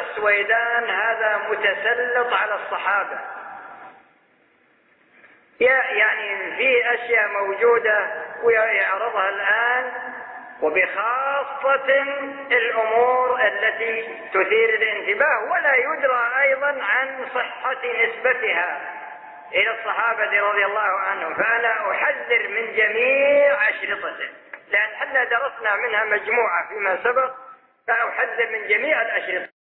السويدان هذا متسلط على الصحابة. يعني في أشياء موجودة ويعرضها الآن وبخاصة الأمور التي تثير الانتباه ولا يدرى أيضا عن صحة نسبتها إلى الصحابة رضي الله عنهم. فأنا أحذر من جميع أشرطته لأن إحنا درسنا منها مجموعة فيما سبق فأحذر من جميع الأشرطة.